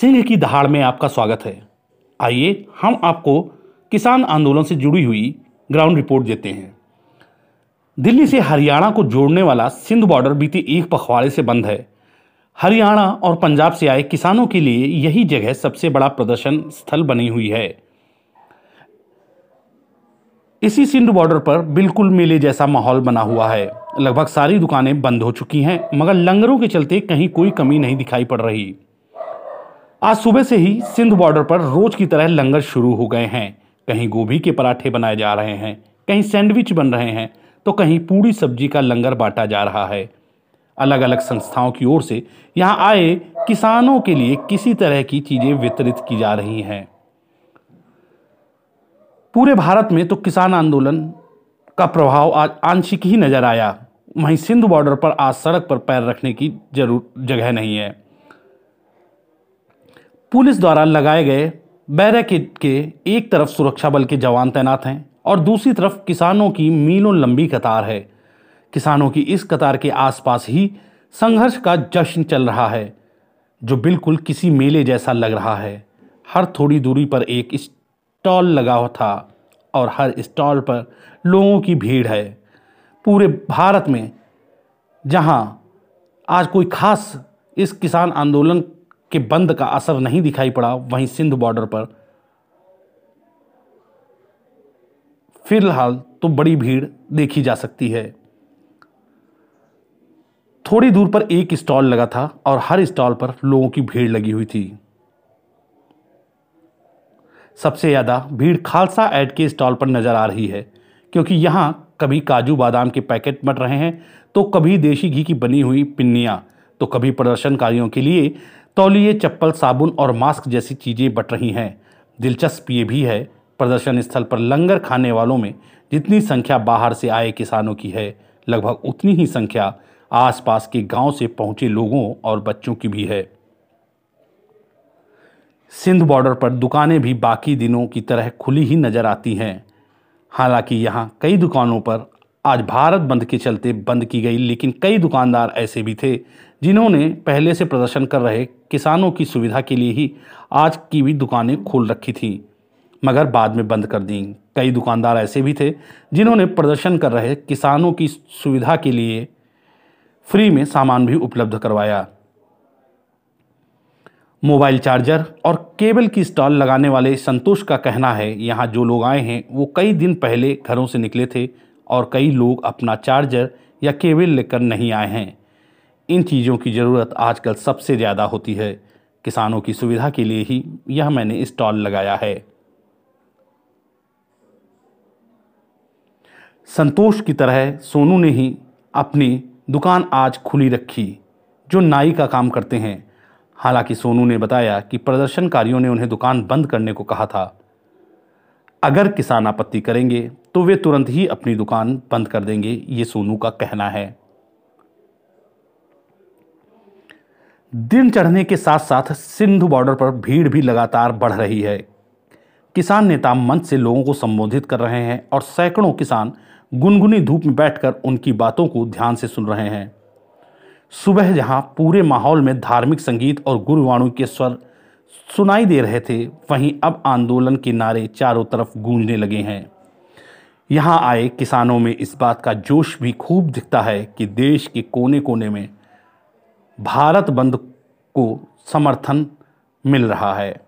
सिंह की दहाड़ में आपका स्वागत है। आइए हम आपको किसान आंदोलन से जुड़ी हुई ग्राउंड रिपोर्ट देते हैं। दिल्ली से हरियाणा को जोड़ने वाला सिंध बॉर्डर बीते एक पखवाड़े से बंद है। हरियाणा और पंजाब से आए किसानों के लिए यही जगह सबसे बड़ा प्रदर्शन स्थल बनी हुई है। इसी सिंध बॉर्डर पर बिल्कुल मेले जैसा माहौल बना हुआ है। लगभग सारी दुकानें बंद हो चुकी हैं, मगर लंगरों के चलते कहीं कोई कमी नहीं दिखाई पड़ रही। आज सुबह से ही सिंध बॉर्डर पर रोज की तरह लंगर शुरू हो गए हैं। कहीं गोभी के पराठे बनाए जा रहे हैं, कहीं सैंडविच बन रहे हैं तो कहीं पूरी सब्ज़ी का लंगर बांटा जा रहा है। अलग अलग संस्थाओं की ओर से यहाँ आए किसानों के लिए किसी तरह की चीज़ें वितरित की जा रही हैं। पूरे भारत में तो किसान आंदोलन का प्रभाव आज आंशिक ही नज़र आया। वहीं सिंध बॉर्डर पर आज सड़क पर पैर रखने की ज़रूर जगह नहीं है। पुलिस द्वारा लगाए गए बैरकेड के एक तरफ़ सुरक्षा बल के जवान तैनात हैं और दूसरी तरफ़ किसानों की मीलों लंबी कतार है। किसानों की इस कतार के आसपास ही संघर्ष का जश्न चल रहा है, जो बिल्कुल किसी मेले जैसा लग रहा है। हर थोड़ी दूरी पर एक स्टॉल लगा हुआ था और हर स्टॉल पर लोगों की भीड़ है। पूरे भारत में जहाँ आज कोई खास इस किसान आंदोलन के बंद का असर नहीं दिखाई पड़ा वहीं सिंध बॉर्डर पर। फ़िलहाल तो बड़ी भीड़ देखी जा सकती है। थोड़ी दूर पर एक स्टॉल लगा था और हर स्टॉल पर लोगों की भीड़ लगी हुई थी। सबसे ज़्यादा भीड़ खालसा ऐड के स्टॉल पर नज़र आ रही है, क्योंकि यहाँ कभी काजू बादाम के पैकेट बट रहे हैं तो कभी देशी घी की बनी हुई पिन्नियाँ तो कभी प्रदर्शनकारियों के लिए तौलिए चप्पल, साबुन और मास्क जैसी चीज़ें बट रही हैं। दिलचस्प ये भी है, प्रदर्शन स्थल पर लंगर खाने वालों में जितनी संख्या बाहर से आए किसानों की है, लगभग उतनी ही संख्या आसपास के गाँव से पहुँचे लोगों और बच्चों की भी है। सिंध बॉर्डर पर दुकानें भी बाकी दिनों की तरह खुली ही नज़र आती हैं। हालाँकि यहाँ कई दुकानों पर आज भारत बंद के चलते बंद की गई, लेकिन कई दुकानदार ऐसे भी थे जिन्होंने पहले से प्रदर्शन कर रहे किसानों की सुविधा के लिए ही आज की भी दुकानें खोल रखी थी, मगर बाद में बंद कर दी। कई दुकानदार ऐसे भी थे जिन्होंने प्रदर्शन कर रहे किसानों की सुविधा के लिए फ्री में सामान भी उपलब्ध करवाया। मोबाइल चार्जर और केबल की स्टॉल लगाने वाले संतोष का कहना है, यहाँ जो लोग आए हैं, वो कई दिन पहले घरों से निकले थे और कई लोग अपना चार्जर या केबल लेकर नहीं आए हैं। इन चीज़ों की ज़रूरत आजकल सबसे ज़्यादा होती है। किसानों की सुविधा के लिए ही यह मैंने स्टॉल लगाया है। संतोष की तरह सोनू ने ही अपनी दुकान आज खुली रखी, जो नाई का काम करते हैं। हालाँकि सोनू ने बताया कि प्रदर्शनकारियों ने उन्हें दुकान बंद करने को कहा था। अगर किसान आपत्ति करेंगे तो वे तुरंत ही अपनी दुकान बंद कर देंगे, ये सोनू का कहना है। दिन चढ़ने के साथ साथ सिंधु बॉर्डर पर भीड़ भी लगातार बढ़ रही है। किसान नेता मंच से लोगों को संबोधित कर रहे हैं और सैकड़ों किसान गुनगुनी धूप में बैठकर उनकी बातों को ध्यान से सुन रहे हैं। सुबह जहाँ पूरे माहौल में धार्मिक संगीत और गुरुवाणु के स्वर सुनाई दे रहे थे। वहीं अब आंदोलन के नारे चारों तरफ़ गूंजने लगे हैं। यहाँ आए किसानों में इस बात का जोश भी खूब दिखता है कि देश के कोने कोने में भारत बंद को समर्थन मिल रहा है।